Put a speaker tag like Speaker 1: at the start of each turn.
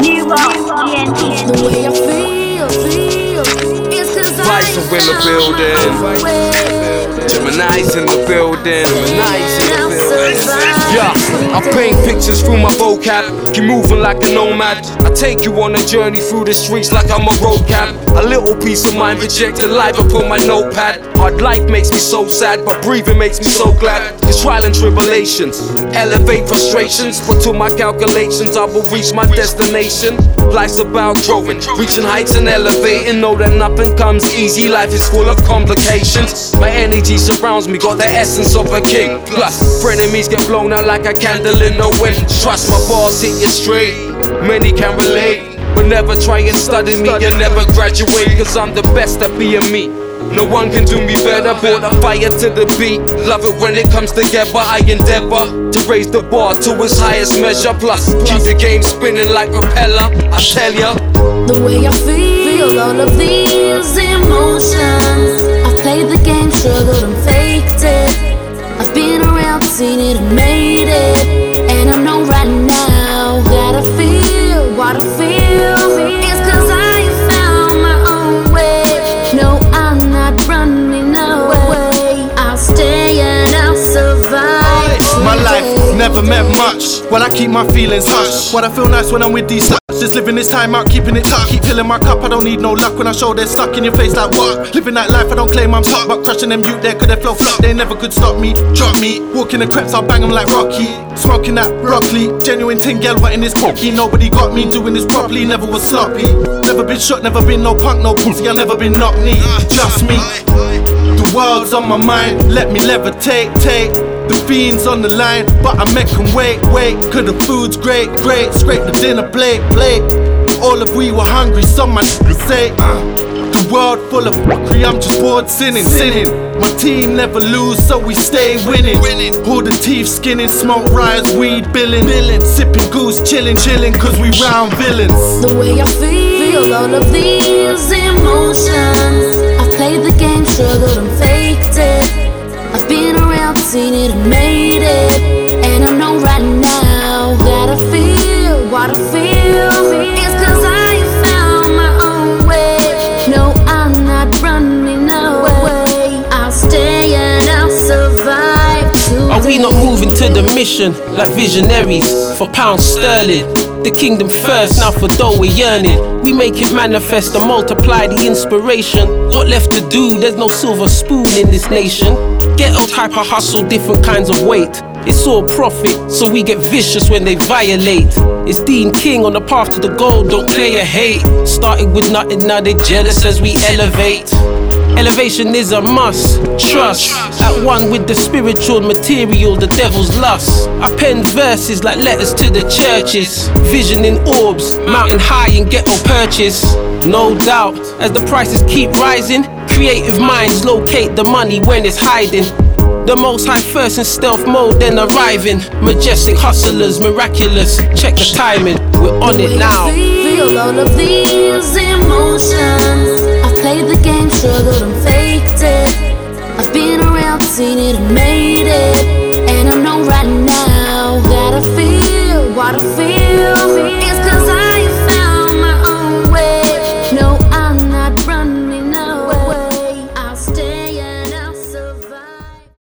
Speaker 1: New
Speaker 2: The way I feel, feel is cause
Speaker 3: Vice
Speaker 2: I
Speaker 3: in the building. Gemini's in the building. In the building. Yeah, I paint pictures through my vocab. Keep moving like a nomad. I take you on a journey through the streets like I'm a road cap. A little piece of mind rejected live upon my notepad. Hard life makes me so sad, but breathing makes me so glad. It's trial and tribulations, elevate frustrations. But to my calculations, I will reach my destination. Life's about growing, reaching heights and elevating. Know that nothing comes easy, life is full of complications. My energy surrounds me, got the essence of a king. Plus, frenemies get blown out like a candle in the wind. Trust my bars hit you straight, many can relate. But never try and study me, you'll never graduate. Cause I'm the best at being me. No one can do me better, brought the fire to the beat. Love it when it comes together. I endeavor to raise the bar to its highest measure. Plus, keep the game spinning like a propeller. I tell ya.
Speaker 2: The way I feel, all of these emotions.
Speaker 4: Never much. Well, I keep my feelings hush. What I feel nice when I'm with these sluts. Just living this time out, keeping it tough. Keep filling my cup, I don't need no luck when I show they're stuck in your face like what? Living that life, I don't claim I'm top, but crushing them youth there, could they flow flop? They never could stop me, drop me. Walking the creps, I'll bang them like Rocky. Smoking that broccoli, genuine tin girl, what in this cookie? Nobody got me doing this properly, never was sloppy. Never been shot, never been no punk, no pussy, I never been knocked knee. Just me. The world's on my mind, let me levitate, take. The fiends on the line, but I make 'em wait, wait. Cause the food's great, great. Scrape the dinner plate, plate. All of we were hungry, some my niggas say. Uh, the world full of fuckery, I'm just bored sinning, sinning. My team never lose, so we stay winning. winning. All the teeth skinning, smoke riots, weed billing, billing. Sipping goose, chilling, chilling, cause we round villains.
Speaker 2: The way I feel, all of these emotions.
Speaker 5: Moving to the mission like visionaries for pounds sterling? The kingdom first, now for dough we're yearning. We make it manifest and multiply the inspiration. What left to do? There's no silver spoon in this nation. Ghetto type of hustle, different kinds of weight. It's all profit, so we get vicious when they violate. It's Deen King on the path to the goal, don't play a hate. Started with nothing, now they jealous as we elevate. Elevation is a must. Trust. At one with the spiritual material, the devil's lust. I pen verses like letters to the churches. Vision in orbs, mountain high in ghetto purchase. No doubt, as the prices keep rising, creative minds locate the money when it's hiding. The most high first in stealth mode, then arriving. Majestic hustlers, miraculous. Check the timing, we're on it now.
Speaker 2: Feel all of these emotions. Played the game, struggled and faked it. I've been around, seen it and made it. And I know right now that I feel what I feel.